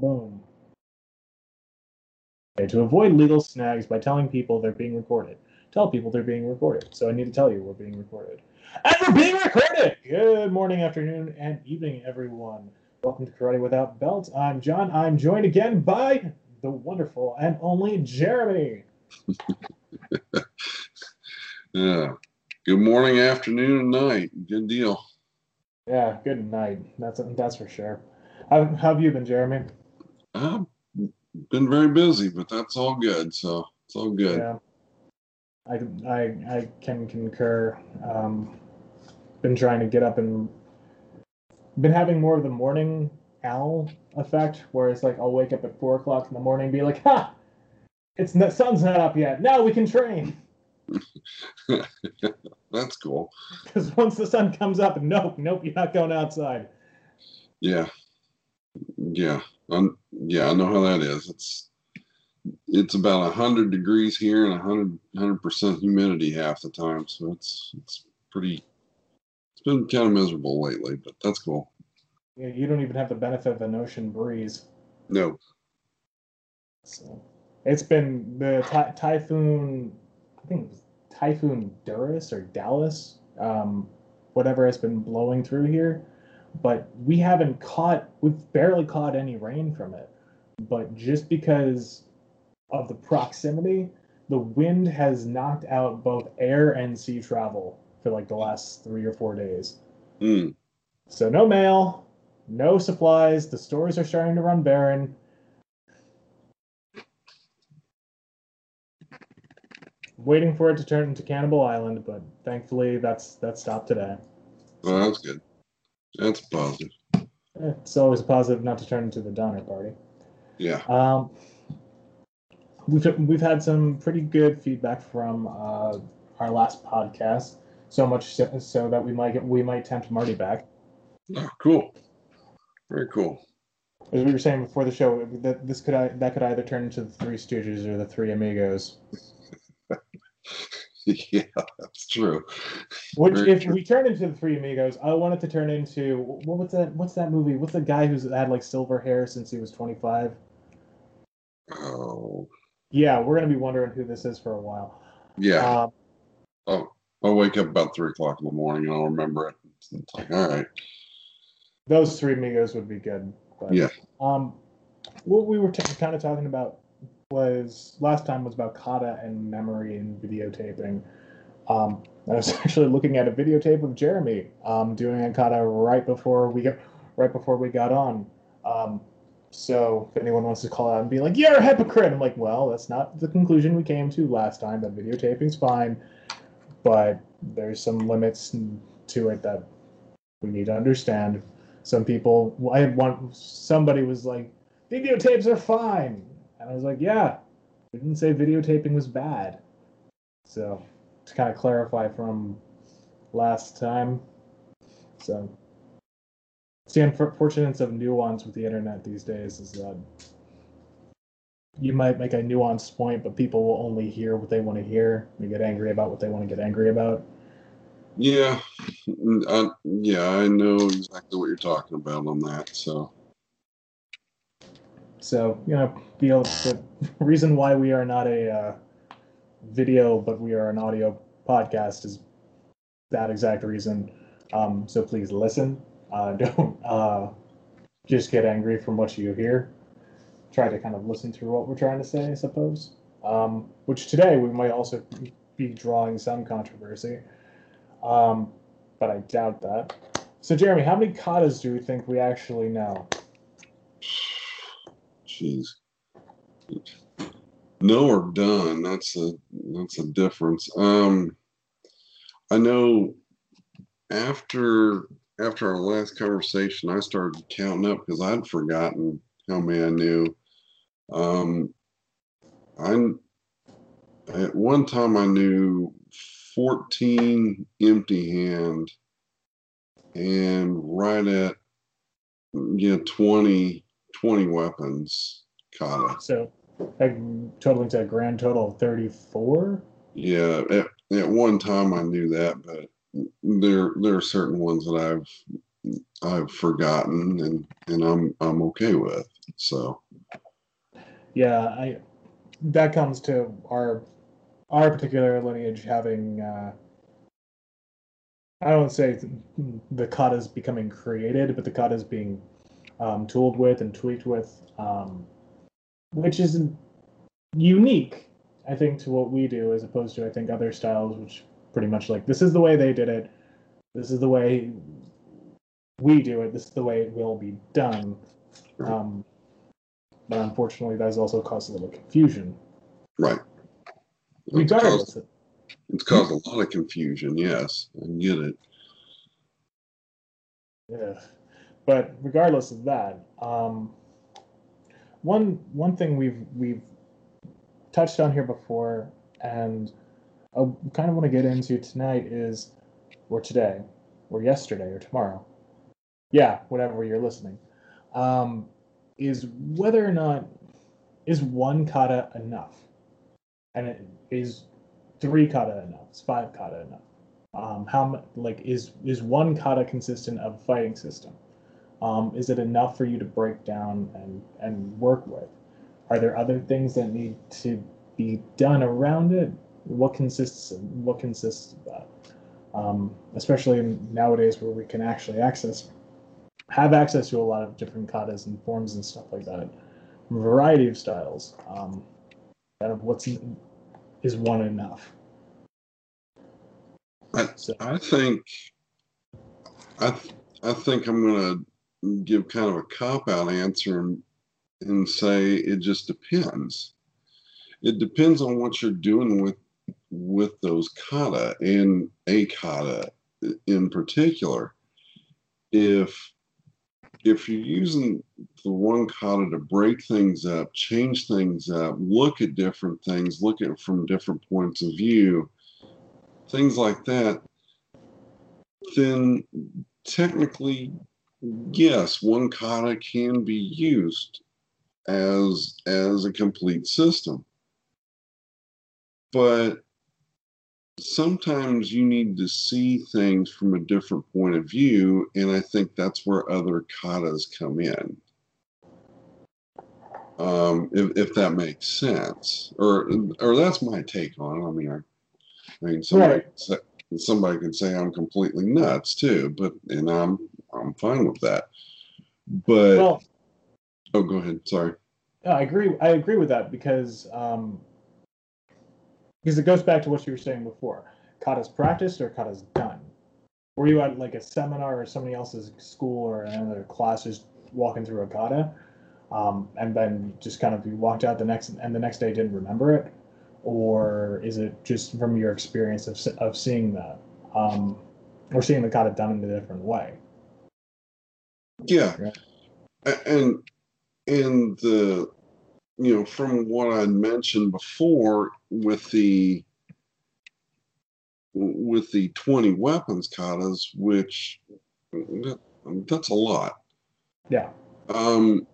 Boom. Okay, to avoid legal snags by telling people they're being recorded. Tell people they're being recorded. So I need to tell you we're being recorded. And we're being recorded! Good morning, afternoon, and evening, everyone. Welcome to Karate Without Belts. I'm John. I'm joined again by the wonderful and only Jeremy. Yeah. Good morning, afternoon, and night. Good deal. Yeah, good night. That's that's for sure. How, how have you been, Jeremy? I've been very busy, but that's all good. So it's all good. Yeah, I, I, I can concur. Um, been trying to get up and been having more of the morning owl effect, where it's like I'll wake up at four o'clock in the morning and be like, "Ha, it's the sun's not up yet. Now we can train." That's cool. Because once the sun comes up, nope, nope, you're not going outside. Yeah. Yeah. Um, yeah, I know how that is. It's it's about hundred degrees here and 100 percent humidity half the time. So it's it's pretty it's been kind of miserable lately, but that's cool. Yeah, you don't even have the benefit of an ocean breeze. No. So it's been the ty- typhoon. I think it was Typhoon Duras or Dallas, um, whatever has been blowing through here, but we haven't caught. We've barely caught any rain from it. But just because of the proximity, the wind has knocked out both air and sea travel for like the last three or four days. Mm. So no mail, no supplies. The stores are starting to run barren. Waiting for it to turn into Cannibal Island, but thankfully that's that stopped today. Well, that's good. That's positive. It's always positive not to turn into the Donner Party. Yeah. Um, we've we've had some pretty good feedback from uh, our last podcast. So much so, so that we might get, we might tempt Marty back. Oh, cool. Very cool. As we were saying before the show, that this could that could either turn into the Three Stooges or the Three Amigos. yeah, that's true. Which, Very if true. we turn into the Three Amigos, I want it to turn into what, what's that? What's that movie? What's the guy who's had like silver hair since he was twenty five? Oh, Yeah, we're gonna be wondering who this is for a while. yeah. Um, oh, I'll wake up about three o'clock in the morning and I'll remember it. It's like, all right. those Three Amigos would be good. But, Yeah. Um, what we were t- kind of talking about was last time was about kata and memory and videotaping. Um, I was actually looking at a videotape of Jeremy um, doing a kata right before we got right before we got on. Um, so if anyone wants to call out and be like, "You're a hypocrite," I'm like, "Well, that's not the conclusion we came to last time. That videotaping's fine, but there's some limits to it that we need to understand." Some people, I had one, somebody was like, "Videotapes are fine," and I was like, "Yeah, we didn't say videotaping was bad." So to kind of clarify from last time, so it's the unfortunates of nuance with the internet these days is that you might make a nuanced point, but people will only hear what they want to hear and get angry about what they want to get angry about. Yeah. Mm, I, yeah, I know exactly what you're talking about on that. So, So, you know, the, the reason why we are not a uh, video, but we are an audio podcast is that exact reason. Um, so please listen. Uh, don't uh, just get angry from what you hear. Try to kind of listen through what we're trying to say, I suppose. Um, which today we might also be drawing some controversy. Um, but I doubt that. So, Jeremy, how many katas do you think we actually know? Jeez. No or done. That's a that's a difference. Um, I know after after our last conversation, I started counting up because I'd forgotten how many I knew. Um, I at one time I knew fourteen empty hand, and right at yeah 20, 20 weapons kata. So, like, totaling to a grand total of 34? Yeah, at, at one time I knew that, but there there are certain ones that I've I've forgotten and and I'm I'm okay with. So Yeah, I that comes to our our particular lineage having uh, I don't say the kata is becoming created, but the kata is being um, tooled with and tweaked with, um, which is unique, I think, to what we do as opposed to I think other styles, which pretty much like this is the way they did it, this is the way we do it, this is the way it will be done. Um, but unfortunately, that has also caused a little confusion. right. It's Regardless, caused, it's caused a lot of confusion. Yes, I get it. Yeah, but regardless of that, um, one one thing we've we've touched on here before, and I kind of want to get into tonight is, or today, or yesterday, or tomorrow, yeah, whatever you're listening, um, is whether or not is one kata enough, and it is three kata enough, is five kata enough? Um, how like is is one kata consistent of a fighting system um, is it enough for you to break down and and work with? Are there other things that need to be done around it? What consists what consists of that? Um, especially in nowadays where we can actually access have access to a lot of different katas and forms and stuff like that. Variety of styles um, kind of what's is one enough. So, I think I th- I think I'm gonna give kind of a cop out answer and and say it just depends. It depends on what you're doing with with those kata and a kata in particular. If if you're using the one kata to break things up, change things up, look at different things, look at from different points of view, things like that, then technically, yes, one kata can be used as as a complete system. But sometimes you need to see things from a different point of view, and I think that's where other katas come in. Um, if, if that makes sense, or or that's my take on it. I mean, I, I mean, somebody Right. could say, somebody could say I'm completely nuts too, but and I'm I'm fine with that. But well oh, go ahead. Sorry. Yeah, I agree. I agree with that because um, because it goes back to what you were saying before. Kata's practiced or kata's done. Were you at like a seminar or somebody else's school or another class just walking through a kata, um, and then just kind of you walked out the next and the next day didn't remember it, or is it just from your experience of of seeing that, um, or seeing the kata done in a different way? Yeah. And and the you know from what I mentioned before with the with the 20 weapons katas, which that's a lot. Yeah, Um,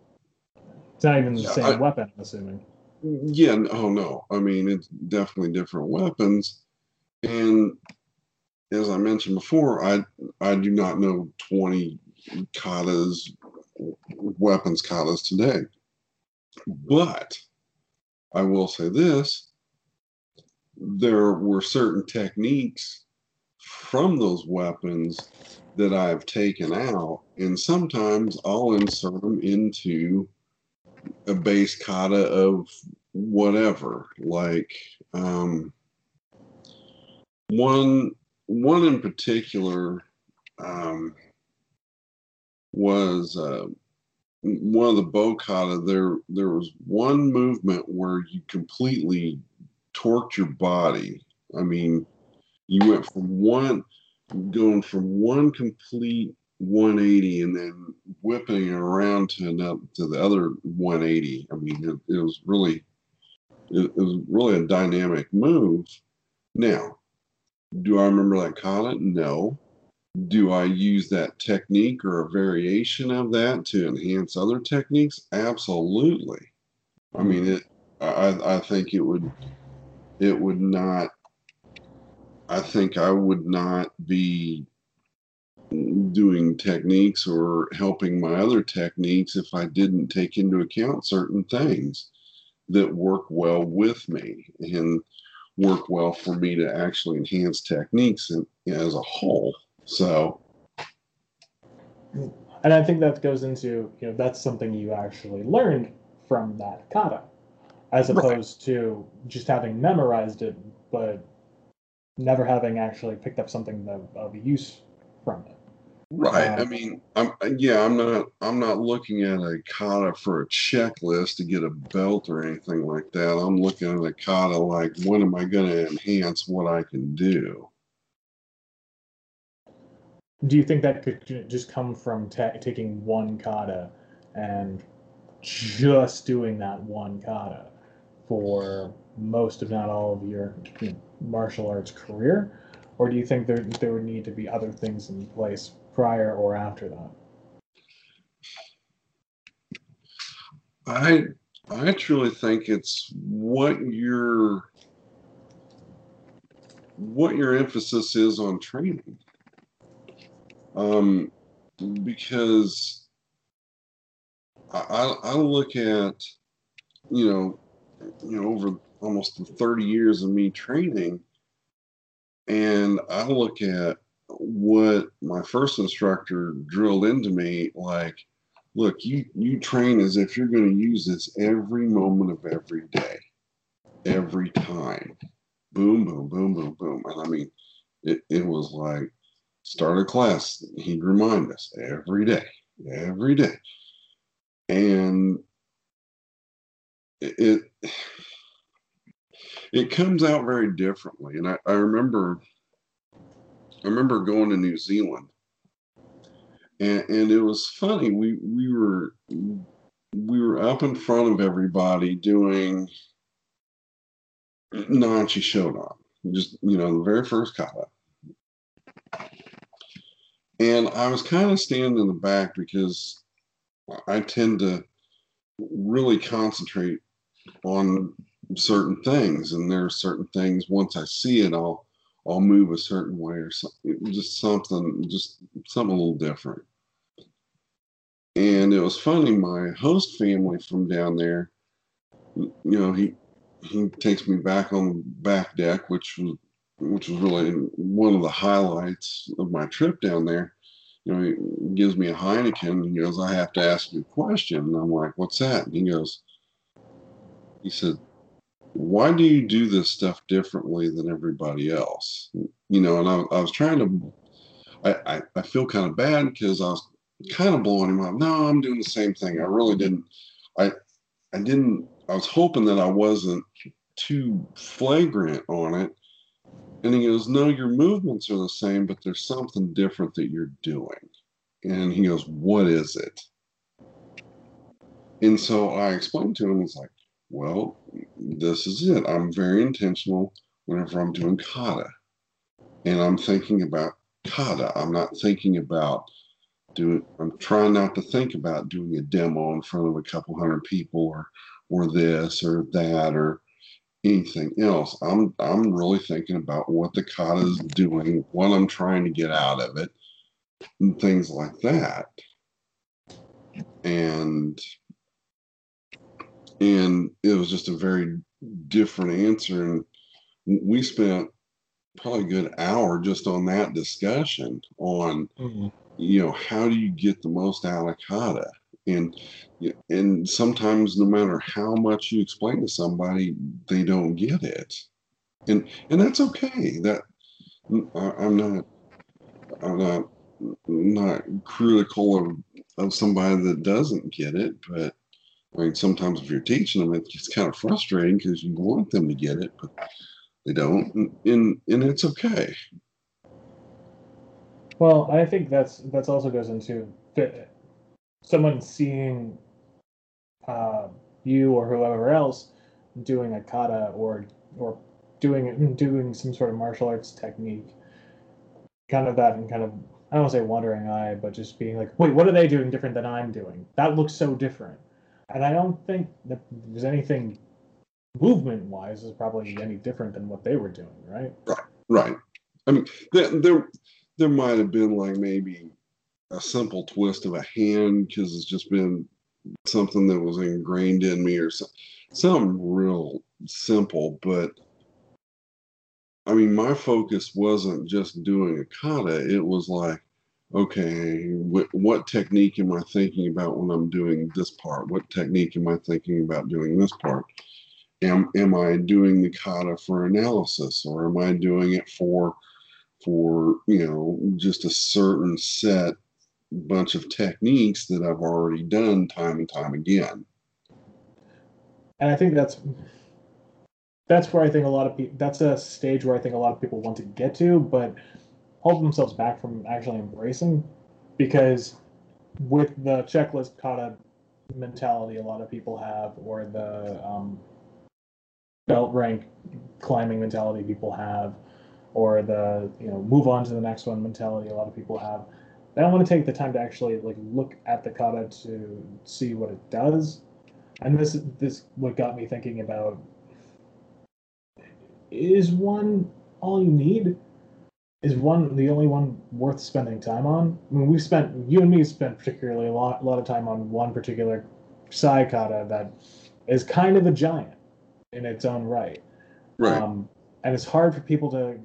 it's not even the Yeah, same I- weapon. I'm assuming. Yeah, oh no. I mean, it's definitely different weapons. And as I mentioned before, I I do not know 20 katas, weapons katas today. But I will say this there were certain techniques from those weapons that I've taken out, and sometimes I'll insert them into a base kata of whatever. Like um, one one in particular um, was uh, one of the bo kata. There there was one movement where you completely torqued your body. I mean, you went from one going from one complete 180 and then whipping it around to another to the other 180. I mean, it, it was really it, it was really a dynamic move. Now, do I remember that kata? No. Do I use that technique or a variation of that to enhance other techniques? Absolutely. I mean, it. I I think it would it would not. I think I would not be doing techniques or helping my other techniques if I didn't take into account certain things that work well with me and work well for me to actually enhance techniques and, as a whole. So, and I think that goes into you know that's something you actually learned from that kata, as opposed right. to just having memorized it, but never having actually picked up something of, of use from it. Right. Um, I mean, I'm yeah, I'm not I'm not looking at a kata for a checklist to get a belt or anything like that. I'm looking at a kata like when am I going to enhance what I can do? Do you think that could just come from ta- taking one kata and just doing that one kata for most, if not all, of your you know, martial arts career? Or do you think there, there would need to be other things in place prior or after that? I I truly think it's what your what your emphasis is on training. Um, because I, I look at you know you know over almost 30 years of me training and I look at what my first instructor drilled into me like look you you train as if you're going to use this every moment of every day every time. Boom boom boom boom boom. And i mean it, it was like start a class he'd remind us every day every day and it it comes out very differently and i, I remember I remember going to New Zealand, and, and it was funny. We we were we were up in front of everybody doing Nachi Shodan, just you know the very first kata. And I was kind of standing in the back because I tend to really concentrate on certain things, and there are certain things once I see it, I'll I'll move a certain way or something, just something, just something a little different. And it was funny, my host family from down there, you know, he he takes me back on the back deck, which was which was really one of the highlights of my trip down there. You know, he gives me a Heineken and he goes, I have to ask you a question. And I'm like, what's that? And he goes, he said, why do you do this stuff differently than everybody else? You know, and I, I was trying to, I, I, I feel kind of bad because I was kind of blowing him up. No, I'm doing the same thing. I really didn't, I, I didn't, I was hoping that I wasn't too flagrant on it. And he goes, No, your movements are the same, but there's something different that you're doing. And he goes, What is it? And so I explained to him, He's like, well, this is it. I'm very intentional whenever I'm doing kata. And I'm thinking about kata. I'm not thinking about doing, I'm trying not to think about doing a demo in front of a couple hundred people or, or this or that or anything else. I'm, I'm really thinking about what the kata is doing, what I'm trying to get out of it, and things like that. And and it was just a very different answer and we spent probably a good hour just on that discussion on mm-hmm. you know how do you get the most out of kata and and sometimes no matter how much you explain to somebody they don't get it and and that's okay that i'm not i'm not not critical of of somebody that doesn't get it but I mean, sometimes if you're teaching them, it's kind of frustrating because you want them to get it, but they don't, and, and and it's okay. Well, I think that's that's also goes into someone seeing uh, you or whoever else doing a kata or or doing doing some sort of martial arts technique, kind of that and kind of I don't want to say wandering eye, but just being like, wait, what are they doing different than I'm doing? That looks so different and I don't think that there's anything movement wise is probably any different than what they were doing, right? Right, right. I mean, there, there there might have been like maybe a simple twist of a hand because it's just been something that was ingrained in me or something, something real simple. But I mean, my focus wasn't just doing a kata. It was like, okay, wh- what technique am I thinking about when I'm doing this part? What technique am I thinking about doing this part? Am, am I doing the kata for analysis or am I doing it for for you know just a certain set bunch of techniques that I've already done time and time again. And I think that's that's where I think a lot of people that's a stage where I think a lot of people want to get to, but hold themselves back from actually embracing because with the checklist kata mentality a lot of people have or the um, belt rank climbing mentality people have or the you know move on to the next one mentality a lot of people have I don't want to take the time to actually like look at the kata to see what it does. And this this what got me thinking about is one all you need? Is one the only one worth spending time on? I mean, we spent you and me spent particularly a lot a lot of time on one particular sai kata that is kind of a giant in its own right. Right. Um, and it's hard for people to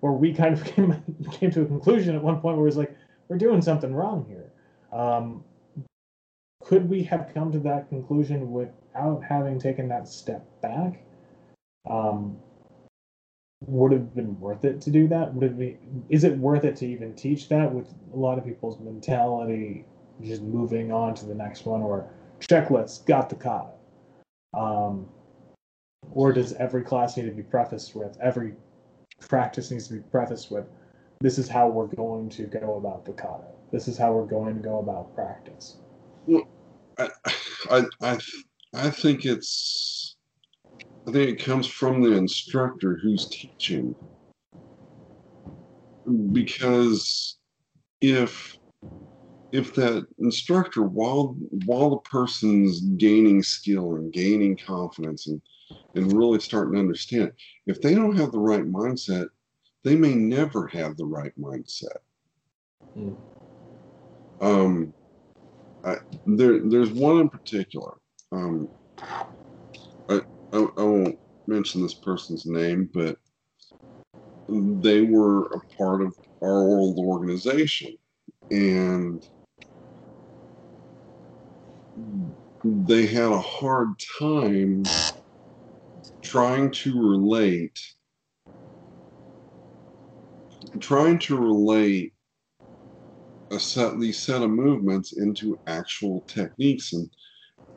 where we kind of came, came to a conclusion at one point where it was like, we're doing something wrong here. Um, could we have come to that conclusion without having taken that step back? Um, would have been worth it to do that? Would it be? Is it worth it to even teach that with a lot of people's mentality just moving on to the next one or checklist got the kata? Um, or does every class need to be prefaced with every practice needs to be prefaced with this is how we're going to go about the kata. This is how we're going to go about practice. Well, I, I, I, I think it's, I think it comes from the instructor who's teaching. Because if, if that instructor, while while the person's gaining skill and gaining confidence and and really starting to understand. If they don't have the right mindset, they may never have the right mindset. Mm. Um, I, there, there's one in particular. Um, I, I, I won't mention this person's name, but they were a part of our old organization, and they had a hard time trying to relate trying to relate a set these set of movements into actual techniques. And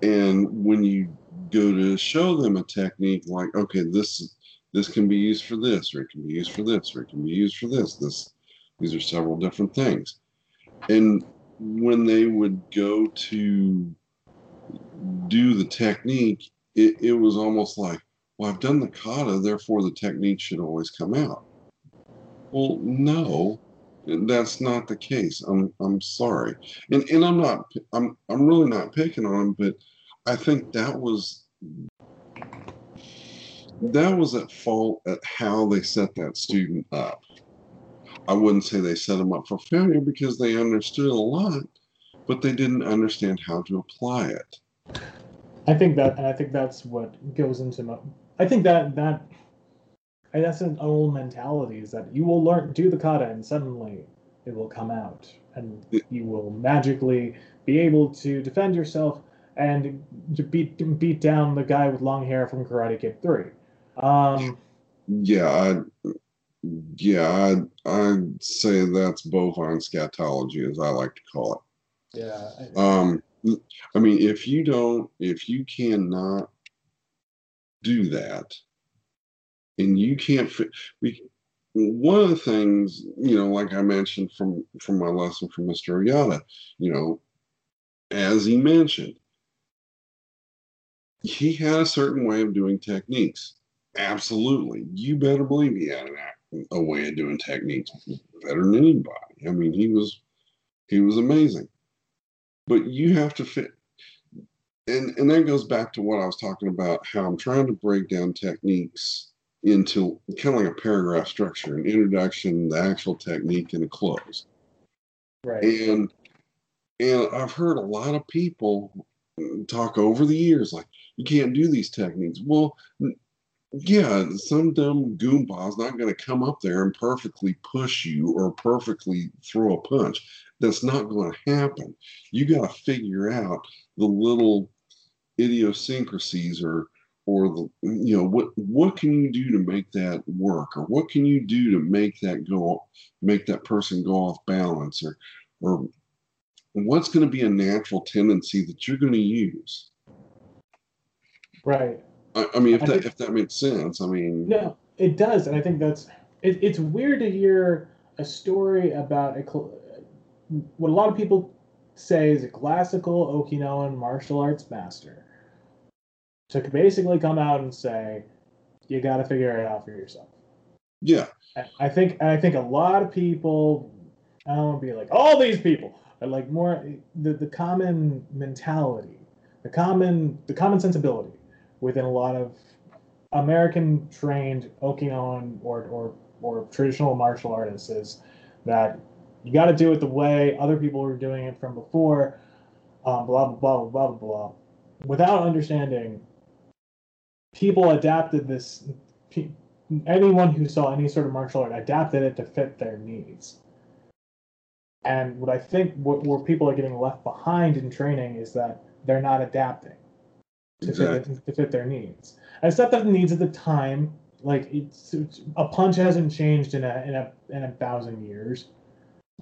and when you go to show them a technique like okay this this can be used for this or it can be used for this or it can be used for this this these are several different things. And when they would go to do the technique it, it was almost like well, I've done the kata, therefore the technique should always come out. Well, no, that's not the case. I'm I'm sorry, and and I'm not I'm I'm really not picking on him, but I think that was that was at fault at how they set that student up. I wouldn't say they set him up for failure because they understood a lot, but they didn't understand how to apply it. I think that, and I think that's what goes into I think that that that's an old mentality is that you will learn do the kata and suddenly it will come out and you will magically be able to defend yourself and to beat beat down the guy with long hair from Karate Kid Three. Um, yeah, I, yeah, I'd, I'd say that's bovine scatology, as I like to call it. Yeah. Um, I mean, if you don't, if you cannot do that. And you can't fit. We, one of the things, you know, like I mentioned from from my lesson from Mr. Oyata, you know, as he mentioned, he had a certain way of doing techniques. Absolutely, you better believe he had an, a way of doing techniques better than anybody. I mean, he was he was amazing. But you have to fit and and that goes back to what I was talking about how I'm trying to break down techniques into kind of like a paragraph structure, an introduction, the actual technique, and a close. Right. And and I've heard a lot of people talk over the years like you can't do these techniques. Well, yeah, some dumb goombah's not going to come up there and perfectly push you or perfectly throw a punch. That's not going to happen. You got to figure out the little idiosyncrasies or or the you know what what can you do to make that work? Or what can you do to make that go make that person go off balance? Or or what's going to be a natural tendency that you're going to use? Right. I, I mean if I that think, if that makes sense i mean no it does and i think that's it, it's weird to hear a story about a what a lot of people say is a classical okinawan martial arts master to basically come out and say you got to figure it out for yourself. Yeah, I think I think a lot of people. I don't want to be like all these people, but like more the the common mentality, the common the common sensibility within a lot of American trained Okinawan or or or traditional martial artists is that you got to do it the way other people were doing it from before, um, blah blah blah blah blah blah, without understanding people adapted this. Anyone who saw any sort of martial art adapted it to fit their needs. And what I think what, where people are getting left behind in training is that they're not adapting to, exactly. fit, to fit their needs. And it's not that the needs at the time, like it's, it's, a punch hasn't changed in a in a in a thousand years.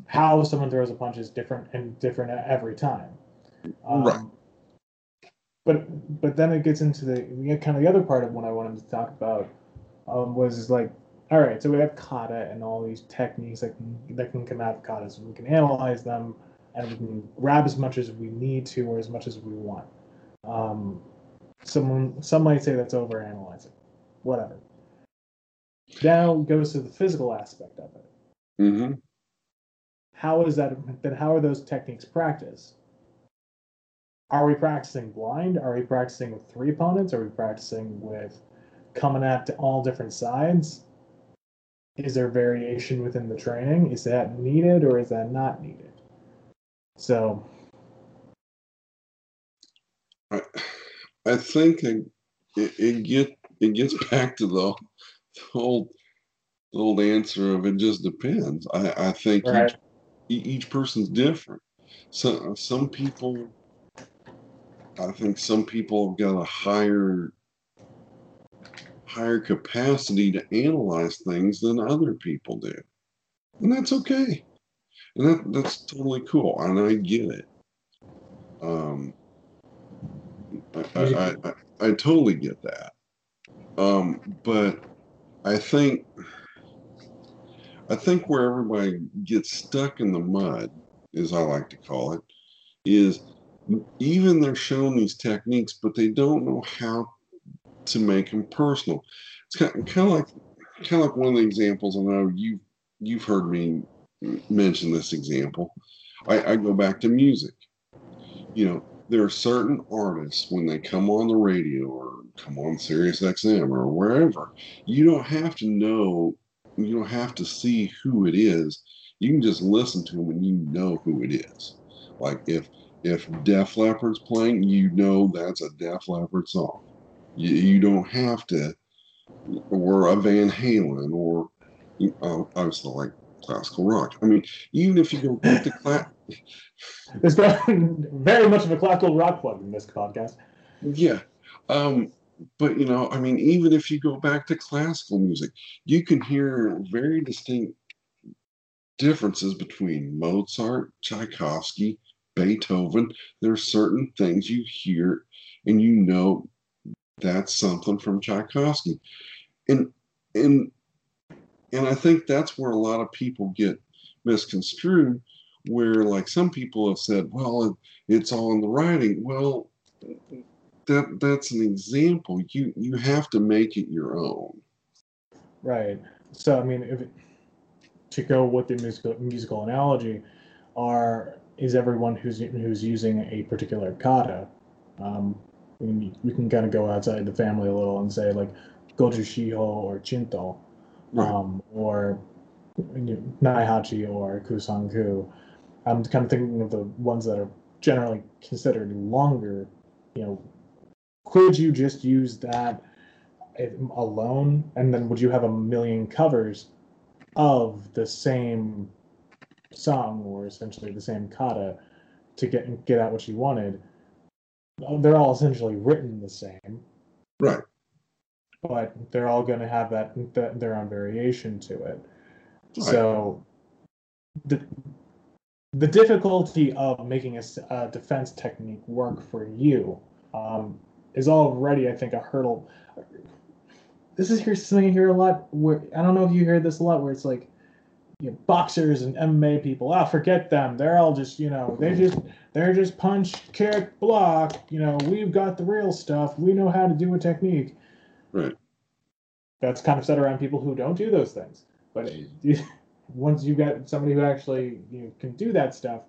How someone throws a punch is different and different every time. Um, right but but then it gets into the kind of the other part of what I wanted to talk about um, was like, all right, so we have kata and all these techniques that can, that can come out of kata, so we can analyze them and we can grab as much as we need to or as much as we want. Um, someone some might say that's over analyzing, whatever. Now goes to the physical aspect of it. Mm-hmm. How is that? Then how are those techniques practiced? are we practicing blind? Are we practicing with three opponents? Are we practicing with coming at all different sides? Is there variation within the training? Is that needed or is that not needed? So, I, I think it, it, it get it gets back to the, the old the old answer of it just depends. I, I think right. each, each person's different. So some people I think some people have got a higher higher capacity to analyze things than other people do. And that's okay. And that, that's totally cool. And I get it. Um, I, I, I, I totally get that. Um, but I think I think where everybody gets stuck in the mud, as I like to call it, is even they're shown these techniques, but they don't know how to make them personal. It's kind of, kind of like kind of like one of the examples. I know you you've heard me mention this example. I, I go back to music. You know, there are certain artists when they come on the radio or come on Sirius XM or wherever, you don't have to know, you don't have to see who it is. You can just listen to them and you know who it is. Like if if Def Leppard's playing, you know that's a Def Leppard song. You, you don't have to, or a Van Halen, or uh, obviously like classical rock. I mean, even if you go back to class, there's very much of a classical rock plug in this podcast. Yeah, um, but you know, I mean, even if you go back to classical music, you can hear very distinct differences between Mozart, Tchaikovsky, Beethoven, there are certain things you hear and you know that's something from Tchaikovsky. And and and I think that's where a lot of people get misconstrued, where like some people have said, well, it's all in the writing. Well, that that's an example. You you have to make it your own. Right. So I mean, if to go with the musical musical analogy, are is everyone who's who's using a particular kata. Um, we, can, we can kind of go outside the family a little and say like Goju Shiho or Chinto, Right. um, or you know, Naihachi or Kusanku. I'm kind of thinking of the ones that are generally considered longer. You know, could you just use that alone, and then would you have a million covers of the same song or essentially the same kata to get get out what you wanted? They're all essentially written the same, Right. but they're all going to have that, that their own variation to it. Right. So the the difficulty of making a defense technique work for you um, is already, I think, a hurdle. This is here something you hear a lot. Where I don't know if you hear this a lot, where it's like, you know, boxers and MMA people. Ah, forget them. They're all just, you know, they just they're just punch, kick, block. You know, we've got the real stuff. We know how to do a technique. Right. That's kind of set around people who don't do those things. But once you've got somebody who actually you know, can do that stuff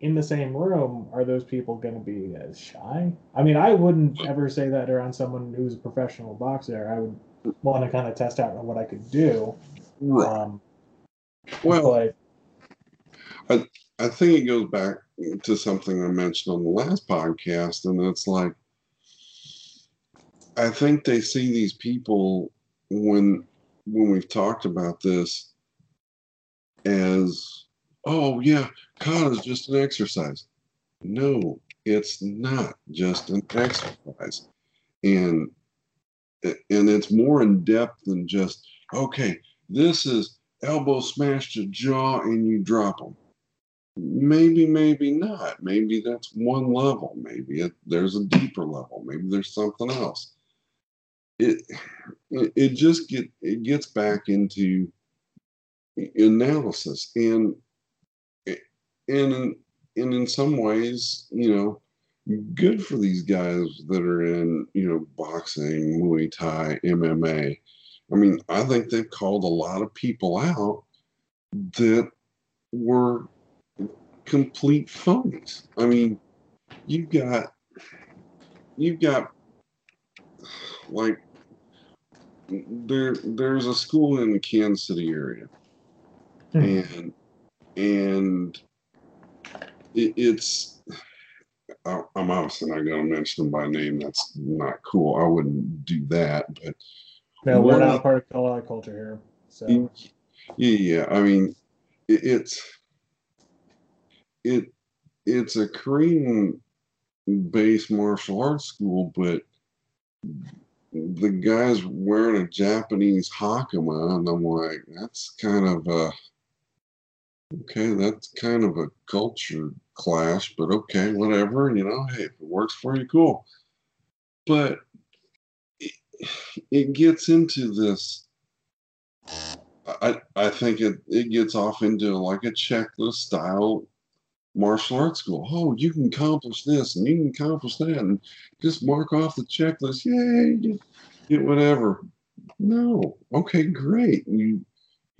in the same room, are those people going to be as shy? I mean, I wouldn't ever say that around someone who's a professional boxer. I would want to kind of test out what I could do. Um, Well, but I think it goes back to something I mentioned on the last podcast, and it's like I think they see these people when when we've talked about this as oh yeah, kata is just an exercise. No, it's not just an exercise, and and it's more in depth than just okay. This is elbow smash to jaw, and you drop them maybe maybe not. Maybe that's one level. Maybe it, there's a deeper level. Maybe there's something else. It it, just get it gets back into analysis. And in, and in some ways you know good for these guys that are in you know boxing muay thai mma i mean i think they've called a lot of people out that were complete phonies. I mean, you've got you've got like there there's a school in the Kansas City area, Hmm. and and it, it's I- I'm obviously not going to mention them by name. That's not cool. I wouldn't do that. But no, we're not of- a part of Kalai culture here. So yeah, yeah. I mean, it, it's it it's a Korean based martial arts school, but the guy's wearing a Japanese hakama, and I'm like, that's kind of a okay, that's kind of a culture clash, but okay, whatever, you know, hey, if it works for you, cool. But it, it gets into this. I I think it it gets off into like a checklist style martial arts school. Oh, you can accomplish this and you can accomplish that, and just mark off the checklist. Yay, get, get whatever. No, okay, great. You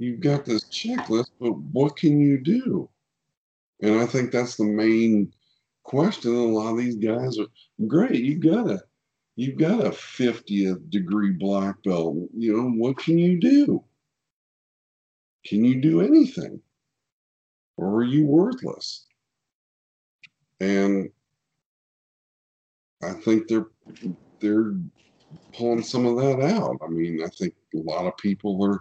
you've got this checklist, but what can you do? And I think that's the main question. A lot of these guys are great. You got a you've got a 50th degree black belt. You know, what can you do? Can you do anything? Or are you worthless? And I think they're they're pulling some of that out. I mean, I think a lot of people are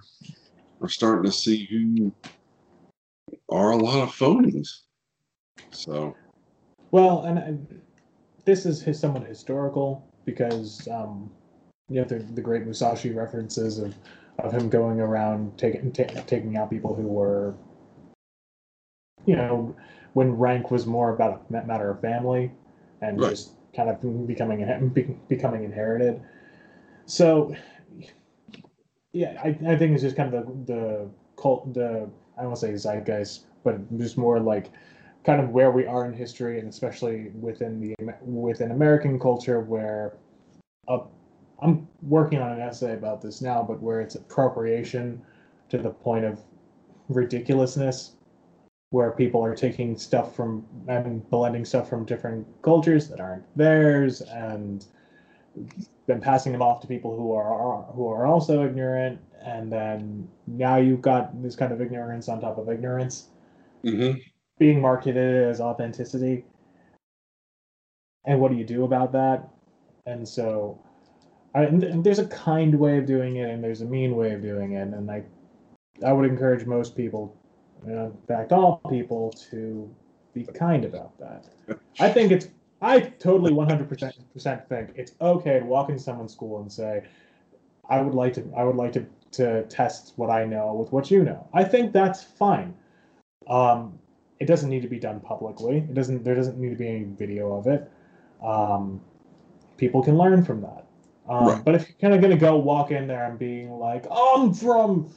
are starting to see who are a lot of phonies. So Well, and, and this is his, somewhat historical because um, you know the, the great Musashi references of, of him going around taking ta- taking out people who were, you know, when rank was more about a matter of family and Right. just kind of becoming becoming inherited. So, yeah, I, I think it's just kind of the the cult the I don't want to say zeitgeist, but just more like kind of where we are in history, and especially within the within American culture, where uh, I'm working on an essay about this now, but where it's appropriation to the point of ridiculousness, where people are taking stuff from and blending stuff from different cultures that aren't theirs, and then passing them off to people who are who are also ignorant, and then now you've got this kind of ignorance on top of ignorance hmm being marketed as authenticity. And what do you do about that? And so, I, and there's a kind way of doing it, and there's a mean way of doing it, and I, I would encourage most people, you know, in fact, all people, to be kind about that. I think it's, I totally 100% think it's okay to walk into someone's school and say, I would like to, I would like to, to test what I know with what you know. I think that's fine. Um, it doesn't need to be done publicly. It doesn't. There doesn't need to be any video of it. Um, people can learn from that. Um, Right. But if you're kind of gonna go walk in there and being like, "I'm from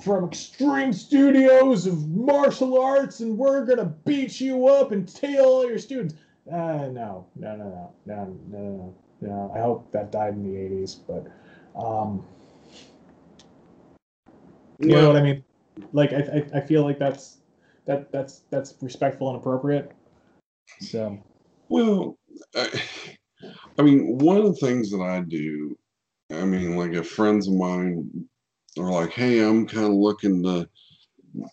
from Extreme Studios of martial arts, and we're gonna beat you up and tail all your students," uh, no, no, no, no, no, no, no, no. I hope that died in the '80s, but um, you know what I mean? Like, I, I, I feel like that's that that's that's respectful and appropriate. So Well, I, I mean, one of the things that I do, I mean, like if friends of mine are like, "Hey, I'm kind of looking to,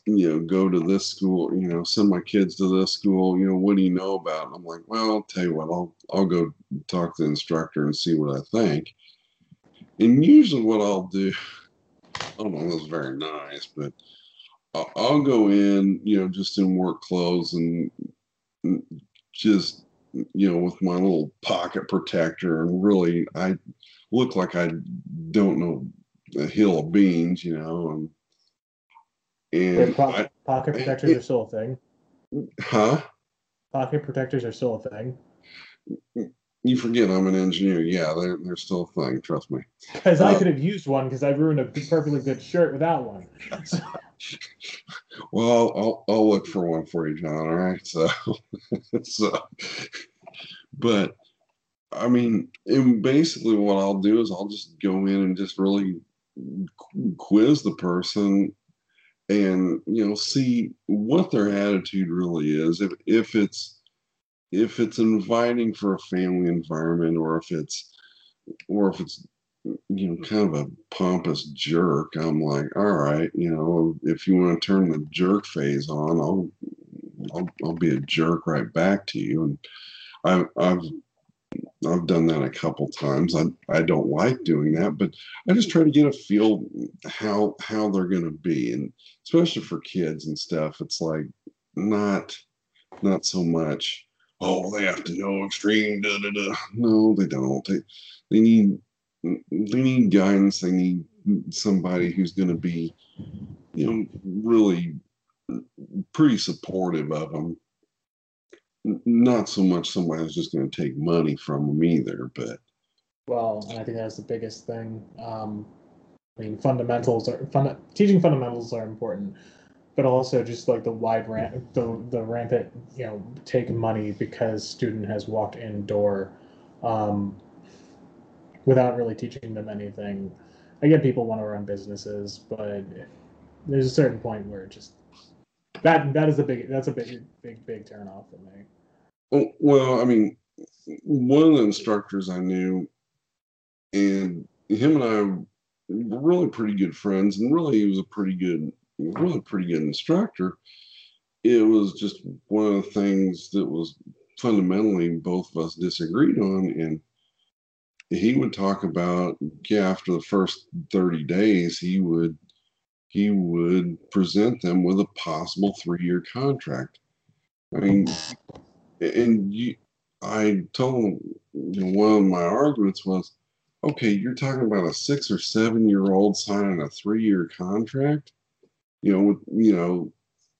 you know, go to this school, you know, send my kids to this school. You know, what do you know about?" it?" I'm like, "Well, I'll tell you what. I'll I'll go talk to the instructor and see what I think." And usually, what I'll do, I don't know, is very nice, but I'll, I'll go in, you know, just in work clothes and mm, just you know with my little pocket protector and really i look like i don't know a hill of beans you know and and po- I, pocket protectors are still a thing. huh Pocket protectors are still a thing. you forget i'm an engineer yeah they're, they're still a thing trust me Because I Uh, could have used one because I ruined a perfectly good shirt without one. So, well I'll, I'll look for one for you john all right so so but i mean and basically what i'll do is i'll just go in and just really quiz the person and you know see what their attitude really is. If if it's if it's inviting for a family environment or if it's or if it's you know kind of a pompous jerk i'm like all right you know if you want to turn the jerk phase on i'll i'll, I'll be a jerk right back to you. And i've i've I've done that a couple times. I I don't like doing that, but I just try to get a feel how how they're going to be, and especially for kids and stuff. It's like not not so much. Oh, they have to know extreme. Da, da, da. No, they don't. They they need they need guidance. They need somebody who's going to be, you know, really pretty supportive of them not so much somebody who's just going to take money from them either, but well, I think that's the biggest thing. Um, I mean, fundamentals are fun, teaching fundamentals are important, but also just like the wide ramp, the the rampant, you know, take money because student has walked in door, um, without really teaching them anything. I get people want to run businesses, but there's a certain point where it just that that is a big that's a big big big turn off for me. Oh, well, I mean, one of the instructors I knew, and him and I were really pretty good friends, and really he was a pretty good, really pretty good instructor. It was just one of the things that was fundamentally both of us disagreed on, and he would talk about yeah, after the first 30 days, he would he would present them with a possible three-year contract. I mean, and you, I told you know, one of my arguments was, okay, you're talking about a six or seven year old signing a three year contract, you know, with you know,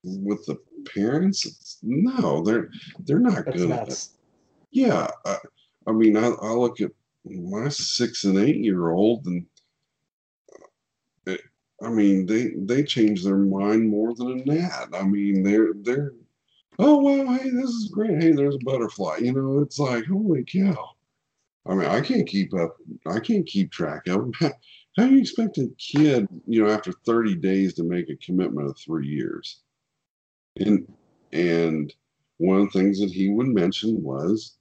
with the parents. It's, no, they're they're not That's good. at it. nuts. Yeah, I, I mean, I, I look at my six and eight year old, and it, I mean, they they change their mind more than a gnat. I mean, they're they're oh well, hey, this is great. Hey, there's a butterfly. You know, it's like holy cow. I mean, I can't keep up. I can't keep track of them. How, how do you expect a kid, you know, after 30 days to make a commitment of three years? And and one of the things that he would mention was,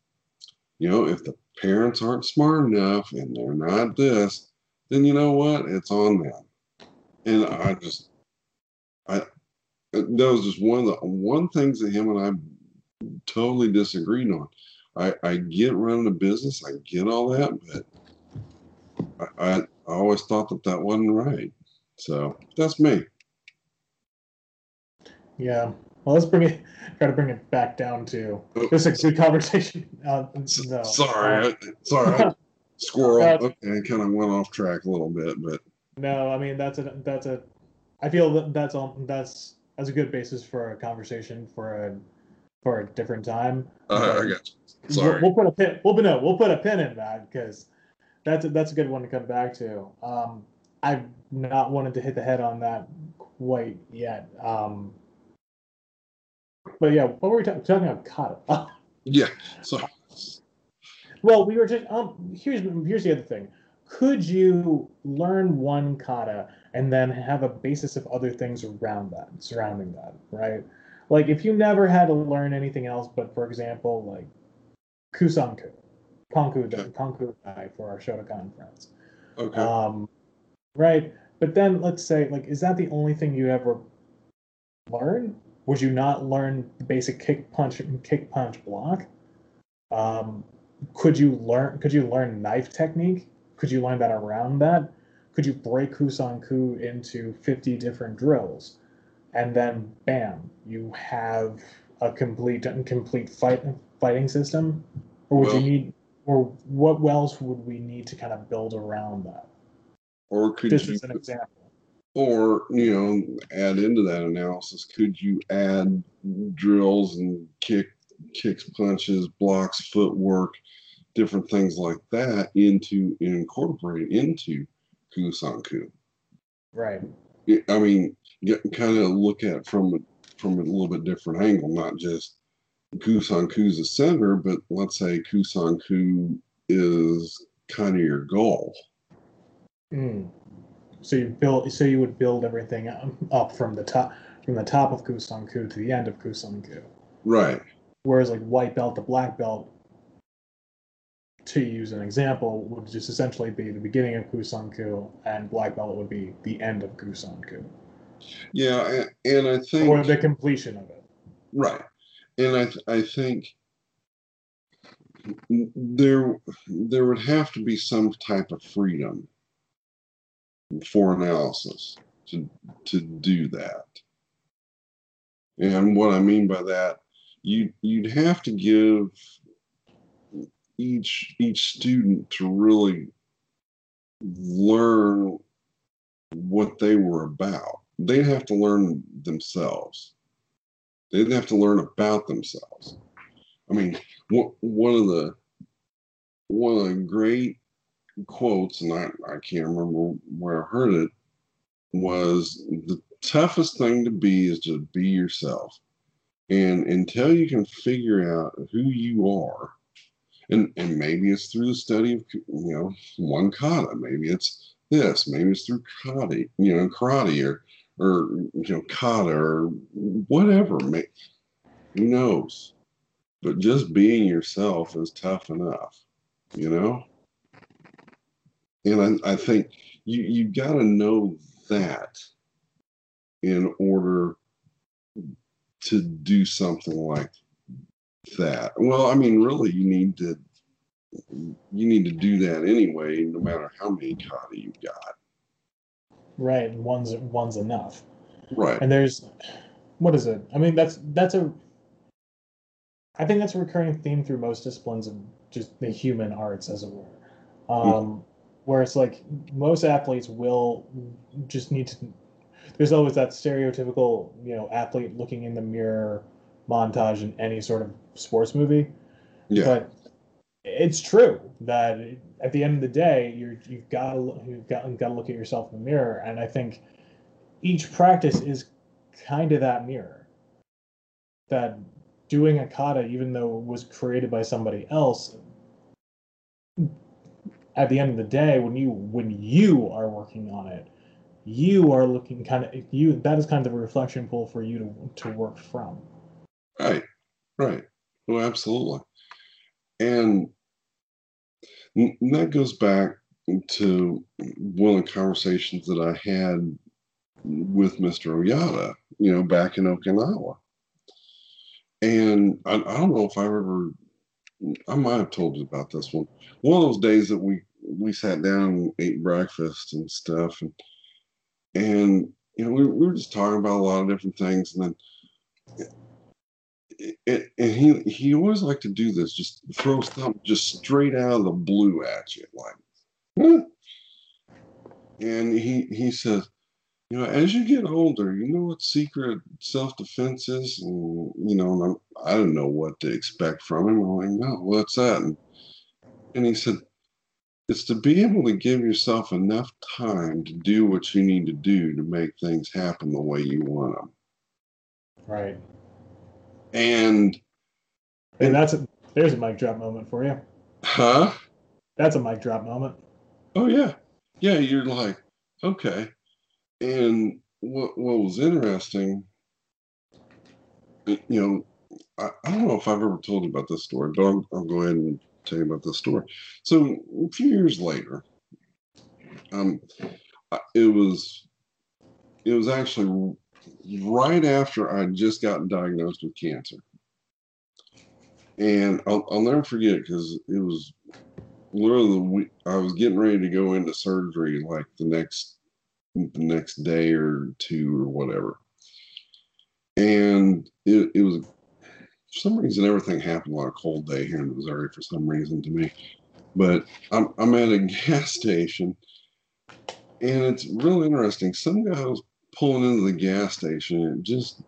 you know, if the parents aren't smart enough and they're not this, then you know what? It's on them. And I just, I, that was just one of the one things that him and I totally disagreed on. I, I get running a business, I get all that, but I, I, I always thought that that wasn't right. So that's me. Yeah. Well, let's bring it. Try to bring it back down to Oh. this is a good conversation. Uh, no. Sorry, Uh, sorry, squirrel. Uh, Okay, kind of went off track a little bit, but no, I mean that's a that's a. I feel that that's all. That's that's a good basis for a conversation for a for a different time. uh, I got you. We'll, Sorry. we'll put a pin. We'll no, we'll put a pin in that because that's a, that's a good one to come back to. Um, I've not wanted to hit the head on that quite yet. Um, but yeah, what were we ta- talking about? Kata. Yeah. So well, we were just um. Here's here's the other thing. Could you learn one kata and then have a basis of other things around that, surrounding that, right? Like if you never had to learn anything else, but for example, like Kusanku, Kanku, Okay. Kanku Dai for our Shotokan friends. okay. Um, right. But then let's say, like, is that the only thing you ever learn? Would you not learn the basic kick punch kick punch block? Um, could you learn could you learn knife technique? Could you learn that around that? Could you break Kusanku into 50 different drills? And then bam, you have a complete and complete fight fighting system? Or would Well- you need or what else would we need to kind of build around that? or could Just you, as an example. or you know, add into that analysis? Could you add drills and kick, kicks, punches, blocks, footwork, different things like that into incorporate into Kusanku? Right. I- mean, get, kind of look at it from a- from a little bit different angle, not just Kusanku's the center, but let's say Kusanku is kind of your goal. Mm. So you build. So you would build everything up- up from the top, from the top of Kusanku to the end of Kusanku. Right. Whereas like white belt to black belt, to use an example, would just essentially be the beginning of Kusanku, and black belt would be the end of Kusanku, Yeah, and I think or the completion of it. right, and I th- I think there there would have to be some type of freedom for analysis to to do that. And what I mean by that, you you'd have to give each each student to really learn what they were about. They'd have to learn themselves. They'd have to learn about themselves. I mean, one of the one of the great quotes, and I, I can't remember where I heard it, was the toughest thing to be is to be yourself. And until you can figure out who you are, and, and maybe it's through the study of you know one kata, maybe it's this, maybe it's through karate, you know, karate or or you know kata or whatever. Who knows? But just being yourself is tough enough, you know. And I, I think you you got to know that in order to do something like that. Well, I mean, really, you need to you need to do that anyway, no matter how many kata you've got. Right, and one's one's enough. Right. And there's, what is it? I mean, that's that's a. I think that's a recurring theme through most disciplines of just the human arts, as it were. Um, Where it's like most athletes will just need to. There's always that stereotypical, you know, athlete looking in the mirror montage in any sort of sports movie. Yeah. But it's true that at the end of the day, you're you've got to you've got got to look at yourself in the mirror, and I think each practice is kind of that mirror. That doing a kata, even though it was created by somebody else, at the end of the day, when you when you are working on it, you are looking kind of you. That is kind of the reflection pool for you to to work from. Right. Right. Well, absolutely. And that goes back to one of the conversations that I had with Mr. Oyata, you know, back in Okinawa. And I, I don't know if I ever, I might have told you about this one. One of those days that we we sat down and ate breakfast and stuff, and and you know we, we were just talking about a lot of different things, and then and he he always liked to do this, just throw something just straight out of the blue at you, like. And he he says, you know, as you get older, you know what secret self defense is, and you know, I don't know what to expect from him. I'm like, no, what's that? And, and he said, it's to be able to give yourself enough time to do what you need to do to make things happen the way you want them. Right. And and that's a there's a mic drop moment for you. Huh? That's a mic drop moment. Oh yeah. Yeah, you're like, okay. And what what was interesting, you know, I, I don't know if I've ever told you about this story, but I'll, I'll go ahead and tell you about this story. So a few years later, um, it was it was actually right after I just gotten diagnosed with cancer, and I'll, I'll never forget because it was literally the week I was getting ready to go into surgery like the next the next day or two or whatever. And it, it was for some reason everything happened on a cold day here in Missouri for some reason to me. But I'm I'm at a gas station and it's really interesting. Some guy was pulling into the gas station just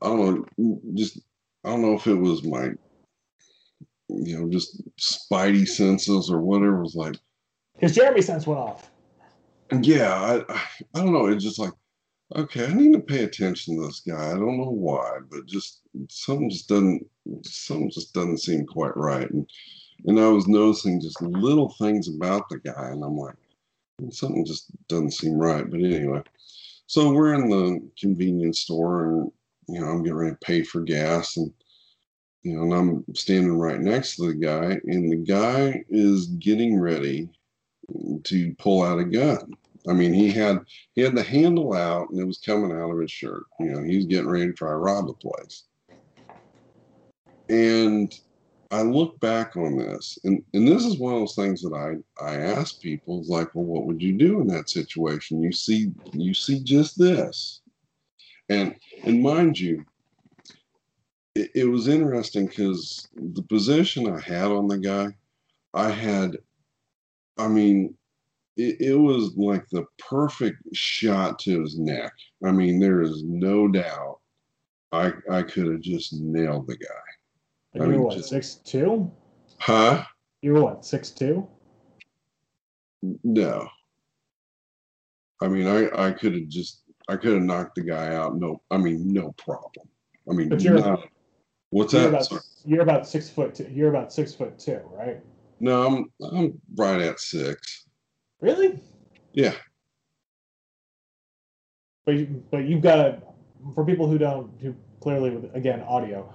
I don't know, just I don't know if it was my you know, just spidey senses or whatever was like. His Jeremy sense went off. Yeah, I, I don't know. It's just like, okay, I need to pay attention to this guy. I don't know why, but just something just doesn't, something just doesn't seem quite right. And and I was noticing just little things about the guy, and I'm like, something just doesn't seem right. But anyway, so we're in the convenience store, and you know, I'm getting ready to pay for gas, and you know, and I'm standing right next to the guy, and the guy is getting ready to pull out a gun. I mean, he had he had the handle out, and it was coming out of his shirt. You know, he was getting ready to try to rob the place. And I look back on this, and, and this is one of those things that I I ask people like, well, what would you do in that situation? You see, you see just this, and and mind you, it, it was interesting because the position I had on the guy, I had, I mean, it, it was like the perfect shot to his neck. I mean, there is no doubt I I could have just nailed the guy. You were what, six two? Huh? You were what, six two? No. I mean, I I could have just I could have knocked the guy out. No, I mean, no problem. I mean, but you're, not, What's you're that? About, Sorry. you're about six foot. Two, you're about six foot two, right? No, I'm I'm right at six. Really? Yeah. But you, but you've got for people who don't who clearly with again audio,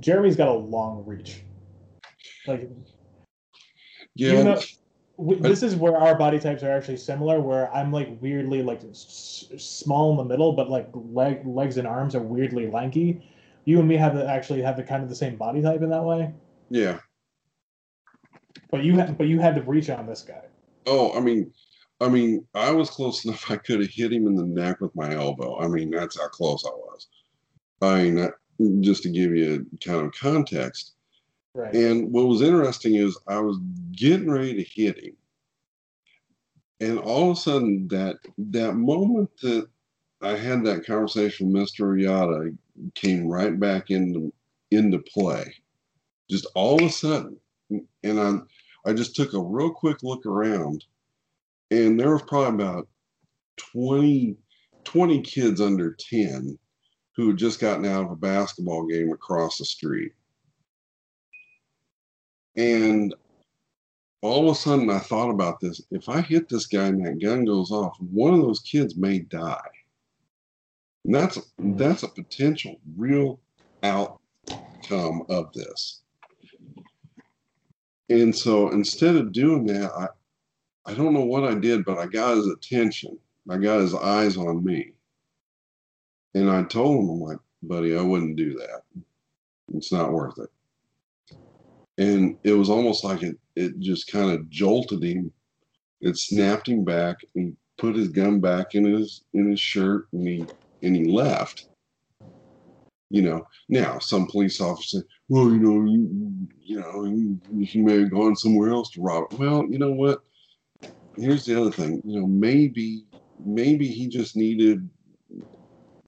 Jeremy's got a long reach. Like Yeah. even though w- this is where our body types are actually similar. Where I'm like weirdly like s- small in the middle, but like leg legs and arms are weirdly lanky. You and me have the, actually have the kind of the same body type in that way. yeah. But you had but you had to reach on this guy. Oh, I mean, I mean, I was close enough. I could have hit him in the neck with my elbow. I mean, that's how close I was. I mean, just to give you kind of context. Right. And what was interesting is I was getting ready to hit him, and all of a sudden, that that moment that I had that conversation with Mr. Oyata came right back into into play. Just all of a sudden, and I I just took a real quick look around, and there was probably about 20, 20 kids under 10 who had just gotten out of a basketball game across the street. And all of a sudden, I thought about this. If I hit this guy and that gun goes off, one of those kids may die. And that's mm-hmm. that's a potential real outcome of this. and so instead of doing that, I, I don't know what I did, but I got his attention. I got his eyes on me. And I told him, I'm like, buddy, I wouldn't do that. It's not worth it. And it was almost like it, it just kind of jolted him. It snapped him back and put his gun back in his in his shirt and he and he left. You know, now some police officer, well, you know, you, you know, he may have gone somewhere else to rob it. Well, you know what? Here's the other thing. You know, maybe, maybe he just needed,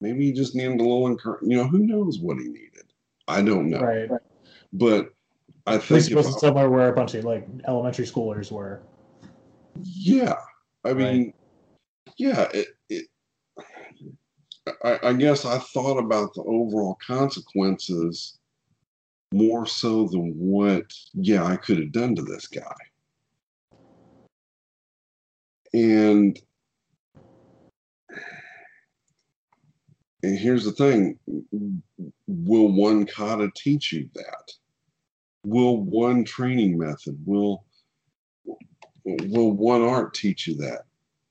maybe he just needed a little encouragement. You know, who knows what he needed? I don't know. Right. But I think, it if wasn't I- somewhere where a bunch of like elementary schoolers were. yeah, I Right. mean, yeah, it, it, I, I guess I thought about the overall consequences more so than what, yeah, I could have done to this guy. And, and here's the thing will one kata teach you that? Will one training method, will, will one art teach you that?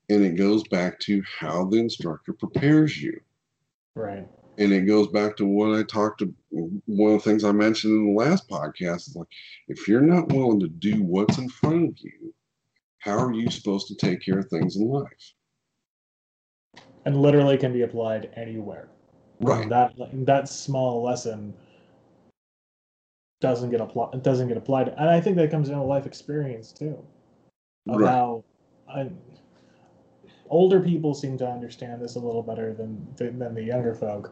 And it goes back to how the instructor prepares you Right. and it goes back to what I talked to one of the things I mentioned in the last podcast is like if you're not willing to do what's in front of you, how are you supposed to take care of things in life? And literally can be applied anywhere. Right. That that small lesson doesn't get applied doesn't get applied. And I think that comes into life experience too. Right. how I, older people seem to understand this a little better than than the younger folk.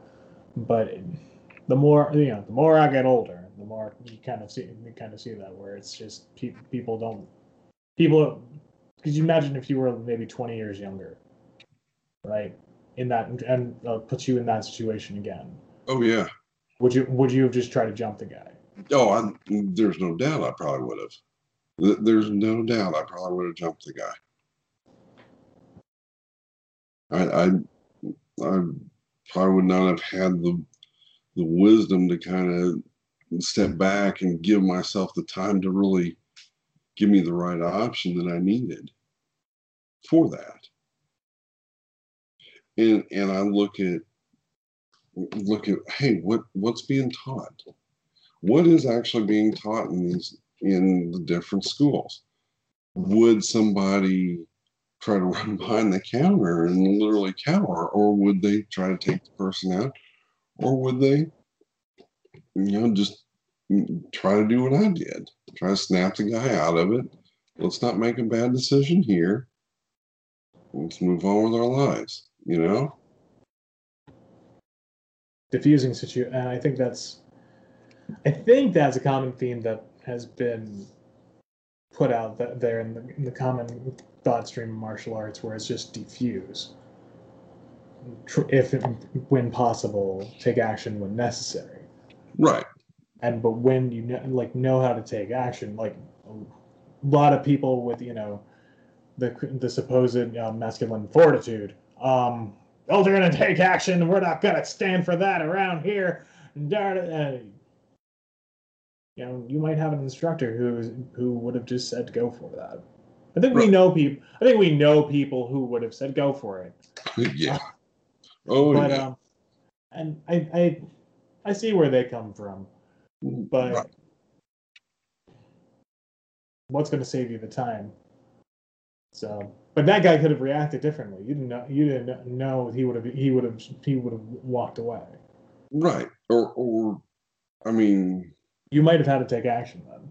But the more you know, the more I get older, the more you kind of see you kind of see that where it's just pe- people don't people. Could you imagine if you were maybe twenty years younger, right? In that and uh, puts you in that situation again. Oh yeah. Would you would you have just tried to jump the guy? Oh, I, there's no doubt I probably would have. There's no doubt I probably would have jumped the guy. I, I, I probably would not have had the, the wisdom to kind of step back and give myself the time to really give me the right option that I needed for that. And and I look at look at hey what what's being taught? What is actually being taught in these in the different schools? Would somebody try to run behind the counter and literally cower or would they try to take the person out? Or would they you know just try to do what i did? Try to snap the guy out of it? Let's not make a bad decision here. Let's move on with our lives you know? Diffusing situation and i think that's i think that's a common theme that has been put out th- there in the, in the common thought stream of martial arts where it's just diffuse. Tr- if when possible take action when necessary. Right. And but when you know, like know how to take action like a lot of people with you know the the supposed uh, masculine fortitude um oh they're gonna take action. We're not gonna stand for that around here. And da- da- da. you know you might have an instructor who who would have just said go for that. I think we know people i think we know people who would have said go for it. Yeah. Oh but yeah. um and i i i see where they come from but Right. what's going to save you the time? So, but that guy could have reacted differently. You didn't know. You didn't know he would have. He would have. He would have walked away. Right. Or or I mean, You might have had to take action then.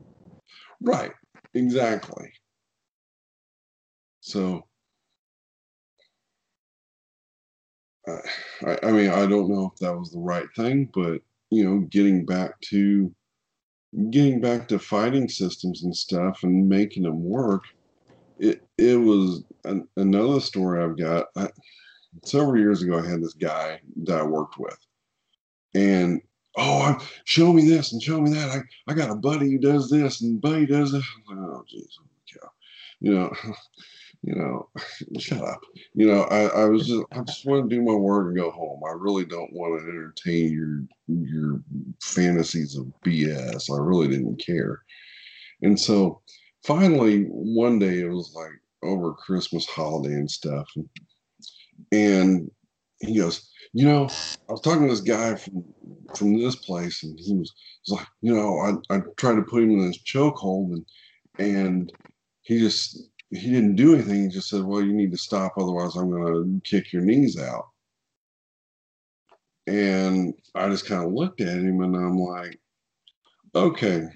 right. Exactly. So I, I I mean, I don't know if that was the right thing, but you know, getting back to getting back to fighting systems and stuff and making them work, it it was an, another story I've got. I, several years ago, I had this guy that I worked with, and oh, show me this and show me that. I, I got a buddy who does this and buddy does that. Like, oh, jeez. You know, you know, shut up. You know, I, I was just, I just want to do my work and go home. I really don't want to entertain your, your fantasies of BS. I really didn't care. And so finally, one day it was like over Christmas holiday and stuff. And, he goes, you know, I was talking to this guy from from this place, and he was, he was like, you know, I, I tried to put him in this chokehold, and and he just he didn't do anything. He just said, well, you need to stop, otherwise I'm going to kick your knees out. And I just kind of looked at him, and I'm like, okay,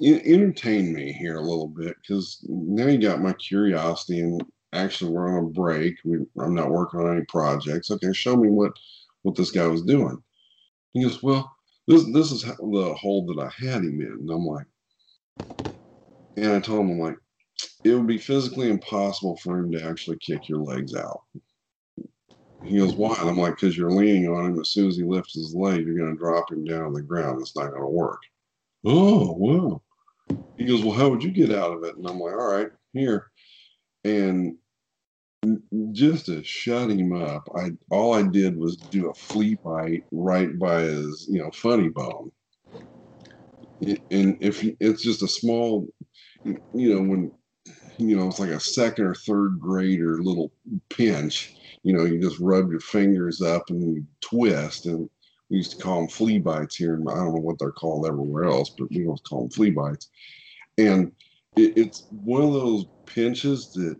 entertain me here a little bit, because now you got my curiosity, and actually we're on a break. We, I'm not working on any projects. Okay, show me what what this guy was doing. He goes, well, this this is the hold that I had him in, and I'm like, and I told him, I'm like, it would be physically impossible for him to actually kick your legs out. He goes, why? And I'm like, because you're leaning on him. As soon as he lifts his leg, you're going to drop him down on the ground. It's not going to work. Oh, wow. He goes, well, how would you get out of it? And I'm like, all right, here and just to shut him up, I all I did was do a flea bite right by his, you know, funny bone. And if it's just a small, you know, when you know it's like a second or third grader little pinch, you know, you just rub your fingers up and you twist, and we used to call them flea bites here, and I don't know what they're called everywhere else, but we always call them flea bites. And it, it's one of those pinches that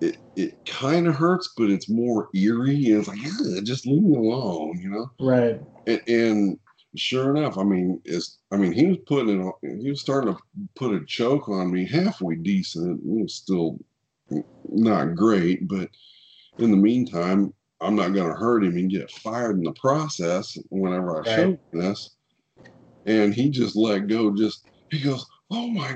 it it kind of hurts, but it's more eerie. And it's like, yeah, just leave me alone, you know? Right. And, and sure enough, I mean, it's I mean, he was putting it on, he was starting to put a choke on me halfway decent. It was still not great, but in the meantime, I'm not going to hurt him and get fired in the process whenever I right. show this. And he just let go. Just he goes, "Oh my,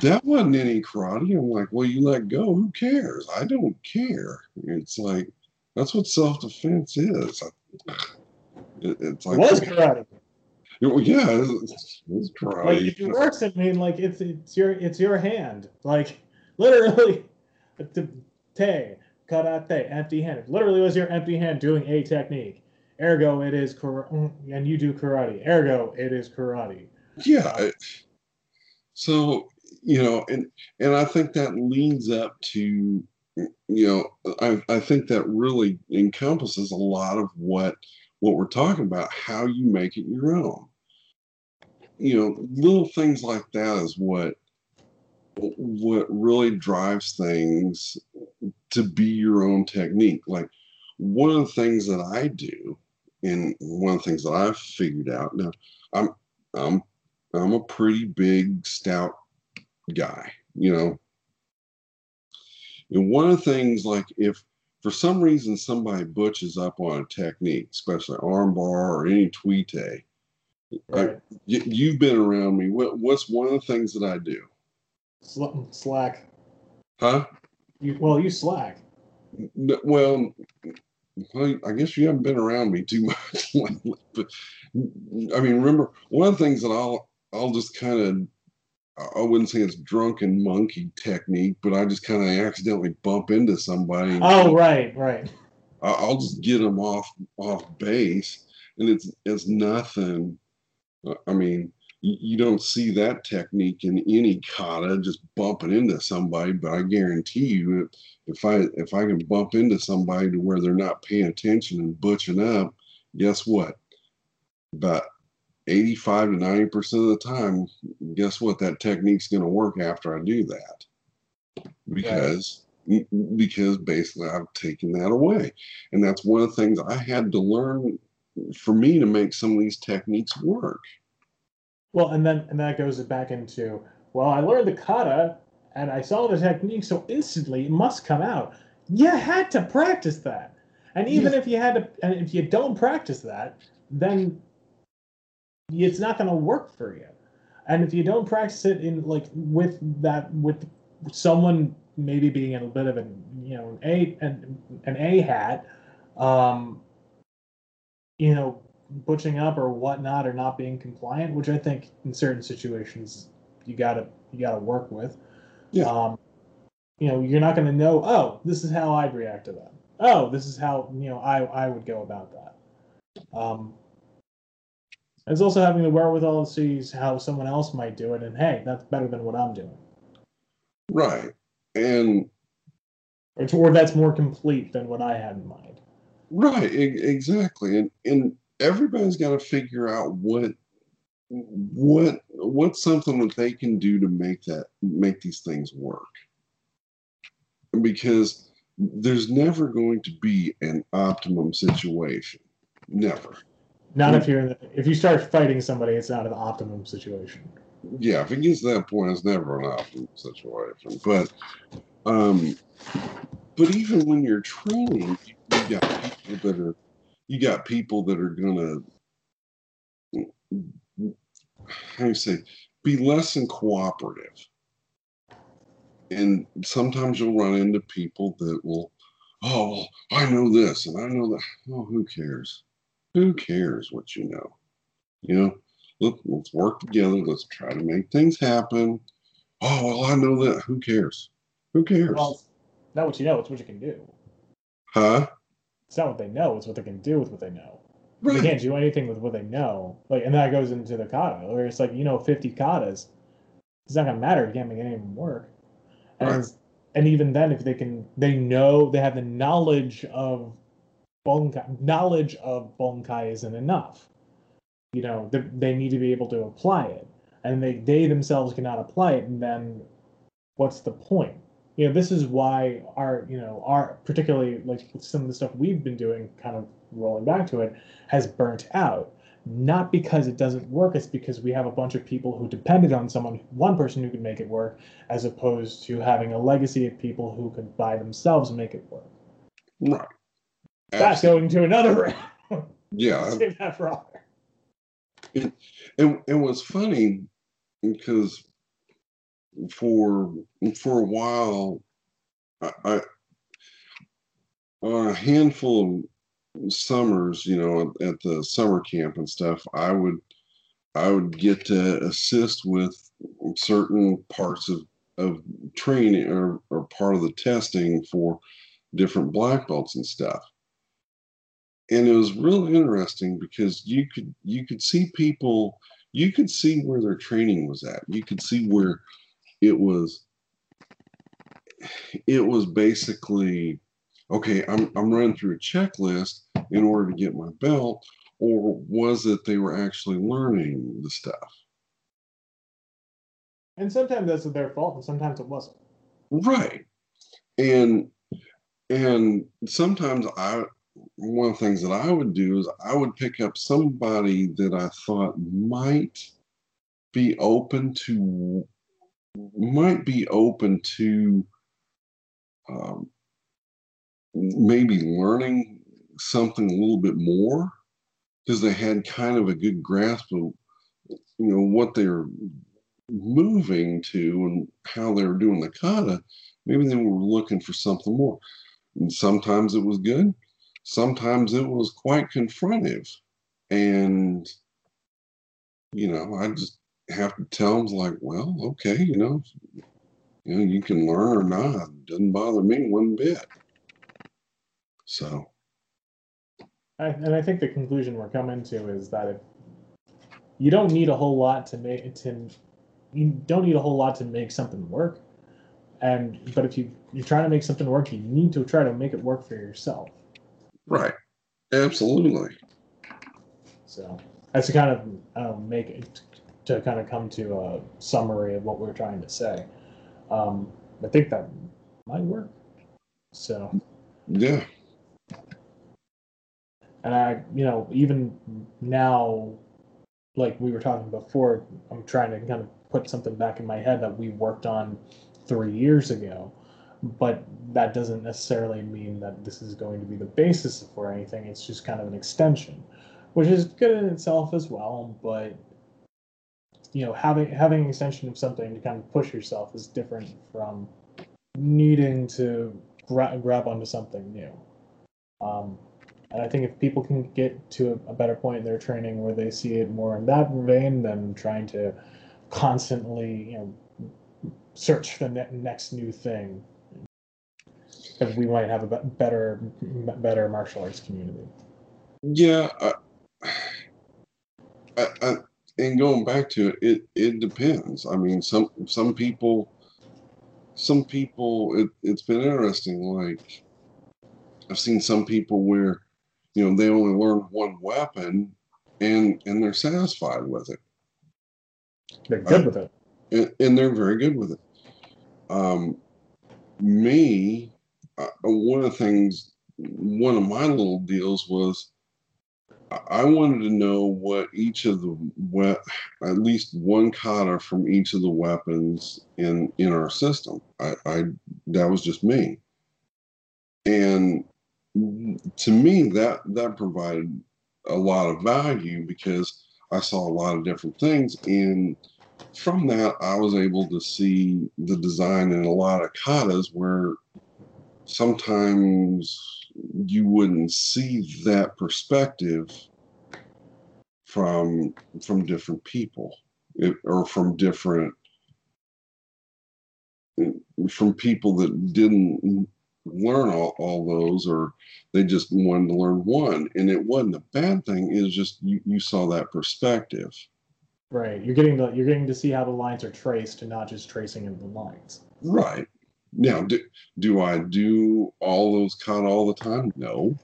that wasn't any karate. I'm like, well, you let go. Who cares? I don't care. It's like that's what self defense is. It, it's like it was karate. yeah, it's, it's karate. Like if it works, I mean, like it's it's your it's your hand. Like literally, te karate, empty handed. Literally, was your empty hand doing a technique. Ergo, it is karate, and you do karate. Ergo, it is karate. Yeah. So, you know, and and I think that leads up to, you know, I, I think that really encompasses a lot of what what we're talking about, how you make it your own. You know, little things like that is what what really drives things to be your own technique. Like one of the things that I do, and one of the things that I've figured out now, I'm I'm I'm a pretty big, stout guy, you know. And one of the things, like if for some reason somebody butches up on a technique, especially armbar or any tuite, right. you, have been around me. What, what's one of the things that I do? Slack. Huh? You, well, you slack. Well, well, I guess you haven't been around me too much but I mean, remember one of the things that I'll I'll just kind of I wouldn't say it's drunken monkey technique, but I just kind of accidentally bump into somebody. Oh, right, right. I'll just get them off off base, and it's it's nothing. I mean, you, don't see that technique in any kata, just bumping into somebody. But I guarantee you, if I if I can bump into somebody to where they're not paying attention and butching up, guess what? about 85 to 90% of the time, guess what? That technique's going to work after I do that. Because right. because basically I've taken that away. And that's one of the things I had to learn for me to make some of these techniques work. Well, and then and that goes back into well, I learned the kata and I saw the technique, so instantly it must come out. You had to practice that. And even if you had to and if you don't practice that, then it's not going to work for you. And if you don't practice it in like with that with someone maybe being a bit of an you know an a an, an a hat, um, you know, butching up or whatnot or not being compliant, which I think in certain situations you gotta you gotta work with. Yeah. Um, you know, you're not gonna know. Oh, this is how I'd react to that. Oh, this is how you know I I would go about that. Um, It's also having the wherewithal to see how someone else might do it, and hey, that's better than what I'm doing. Right. And or, or that's more complete than what I had in mind. Right, e- exactly. And and everybody's got to figure out what what what's something that they can do to make that make these things work. Because there's never going to be an optimum situation. Never. Not if you're if you start fighting somebody, it's not an optimum situation. Yeah, if it gets to that point, it's never an optimum situation. But um but even when you're training, you got people that are you got people that are gonna how do you say be less than cooperative. And sometimes you'll run into people that will, oh well, I know this and I know that. Oh, who cares? Who cares what you know? You know, Let, let's work together. Let's try to make things happen. Oh well, I know that. Who cares? Who cares? Well, not what you know, it's what you can do. Huh? It's not what they know, it's what they can do with what they know. Right. They can't do anything with what they know. Like and that goes into the kata, where it's like, you know, fifty katas. It's not gonna matter, you can't make any of them work. And Right. and even then if they can they know they have the knowledge of Bunkai knowledge of Bunkai isn't enough. You know, they, they need to be able to apply it. And they, they themselves cannot apply it, and then what's the point? You know this is why our you know our particularly like some of the stuff we've been doing kind of rolling back to it has burnt out. Not because it doesn't work it's because we have a bunch of people who depended on someone one person who could make it work as opposed to having a legacy of people who could by themselves make it work. Right. that's going to another round. Yeah. save that for all And it was funny because for for a while, I, I a handful of summers, you know, at, the summer camp and stuff, I would I would get to assist with certain parts of of training or, or part of the testing for different black belts and stuff. And it was real interesting because you could you could see people you could see where their training was at. You could see where it was it was basically okay i'm i'm running through a checklist in order to get my belt or was it they were actually learning the stuff? And sometimes that's their fault and sometimes it wasn't. Right. And and sometimes i one of the things that I would do is I would pick up somebody that I thought might be open to might be open to um, maybe learning something a little bit more because they had kind of a good grasp of you know what they're moving to and how they were doing the kata. Maybe they were looking for something more. And sometimes it was good. Sometimes it was quite confrontive. And you know i just have to tell them like well okay you know you know you can learn or not it doesn't bother me one bit. So. I, and I think the conclusion we're coming to is that if you don't need a whole lot to make to you don't need a whole lot to make something work, and but if you you're trying to make something work, you need to try to make it work for yourself. right. Absolutely. So that's to kind of um, make it to kind of come to a summary of what we're trying to say. Um, I think that might work. So. yeah and I, you know, even now, like we were talking before, I'm trying to kind of put something back in my head that we worked on three years ago, but that doesn't necessarily mean that this is going to be the basis for anything. It's just kind of an extension, which is good in itself as well. But you know, having having an extension of something to kind of push yourself is different from needing to gra- grab onto something new. Um, and I think if people can get to a, a better point in their training where they see it more in that vein than trying to constantly, you know, search for the ne- next new thing, that we might have a be- better, better martial arts community. yeah I, I, and going back to it, it it depends. I mean, some some people, some people, it, it's been interesting. Like I've seen some people where, you know, they only learn one weapon, and and they're satisfied with it. They're good uh, with it, and, and, they're very good with it. Um, me, uh, one of the things, one of my little deals was I wanted to know what each of the we- at least one kata from each of the weapons in in our system. I, I that was just me, and to me that that provided a lot of value because I saw a lot of different things, and from that I was able to see the design in a lot of katas where sometimes you wouldn't see that perspective from from different people it, or from different from people that didn't learn all, all those or they just wanted to learn one. And it wasn't a bad thing it's just you, you saw that perspective. Right you're getting the you're getting to see how the lines are traced and not just tracing in the lines. Right now, do, do I do all those kata all the time? No,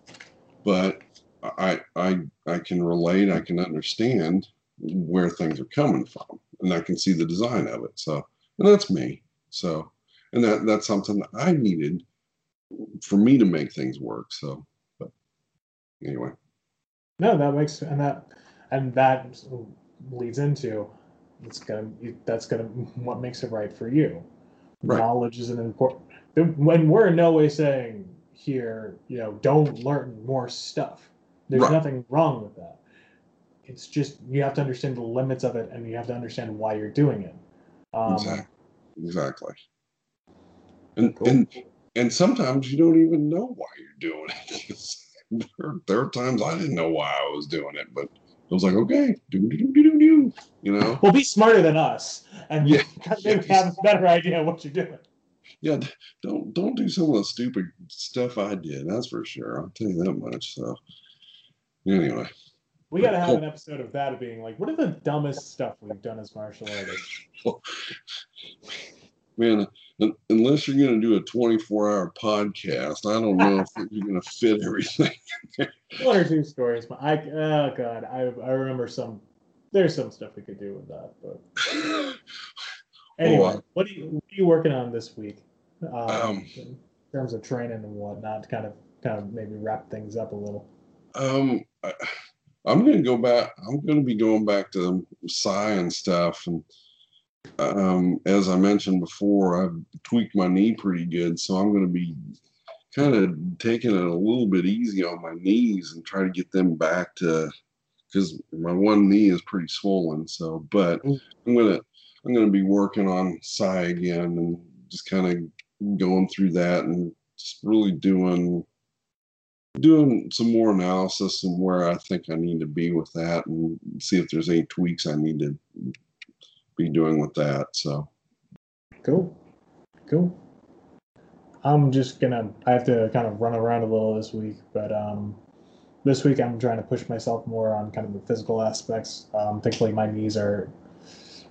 but I I I can relate. I can understand where things are coming from, and I can see the design of it. So, and that's me. So, and that that's something that I needed for me to make things work. So, but anyway. No, that makes and that and that leads into it's gonna that's gonna what makes it right for you Right. Knowledge is an important. When we're in no way saying here, you know, don't learn more stuff. There's right. nothing wrong with that. It's just you have to understand the limits of it, and you have to understand why you're doing it. Um, exactly. Exactly. And cool. and and sometimes you don't even know why you're doing it. there, there are times I didn't know why I was doing it, but I was like, okay, do do do do do, you know. Well, be smarter than us, and yeah, maybe yeah. have a better idea of what you're doing. Yeah, don't don't do some of the stupid stuff I did. That's for sure. I'll tell you that much. So, anyway, we got to have an episode of that of being like, what are the dumbest stuff we've done as martial artists? man, unless you're going to do a 24 hour podcast, I don't know if you're going to fit everything. One or two stories, but I, oh God, I, I remember some, there's some stuff we could do with that, but anyway, oh, what, are you, what are you working on this week? Um, um, in terms of training and whatnot, to kind of, kind of maybe wrap things up a little. Um, I, I'm going to go back, I'm going to be going back to Sai and stuff and, um, as I mentioned before, I've tweaked my knee pretty good, so I'm going to be kind of taking it a little bit easy on my knees and try to get them back to because my one knee is pretty swollen. So, but mm. I'm gonna I'm gonna be working on Sai again and just kind of going through that and just really doing doing some more analysis and where I think I need to be with that and see if there's any tweaks I need to be doing with that. So cool, cool. I'm just gonna. I have to kind of run around a little this week, but um, this week I'm trying to push myself more on kind of the physical aspects. Um, thankfully, my knees are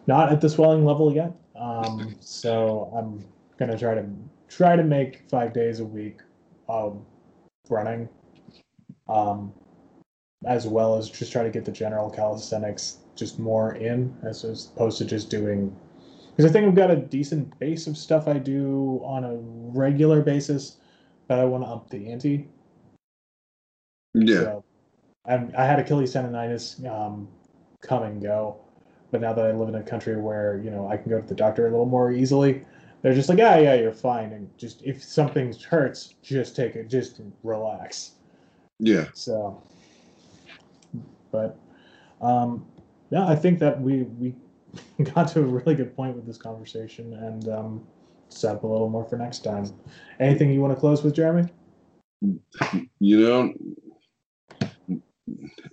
not at the swelling level yet, um, so I'm gonna try to try to make five days a week of running, um, as well as just try to get the general calisthenics just more in as opposed to just doing because I think I've got a decent base of stuff I do on a regular basis, but I want to up the ante. Yeah. So, I, I had Achilles tendonitis um, come and go, but now that I live in a country where you know I can go to the doctor a little more easily, they're just like, yeah, yeah, you're fine, and just if something hurts, just take it, just relax. Yeah. So, but um, yeah, I think that we we got to a really good point with this conversation and um, set up a little more for next time. Anything you want to close with, Jeremy? You know,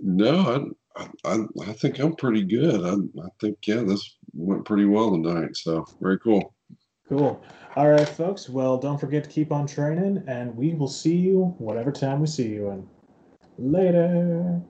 no, I, I, I think I'm pretty good. I, I think, yeah, this went pretty well tonight. So very cool. Cool. All right, folks. Well, don't forget to keep on training, and we will see you whatever time we see you in. Later.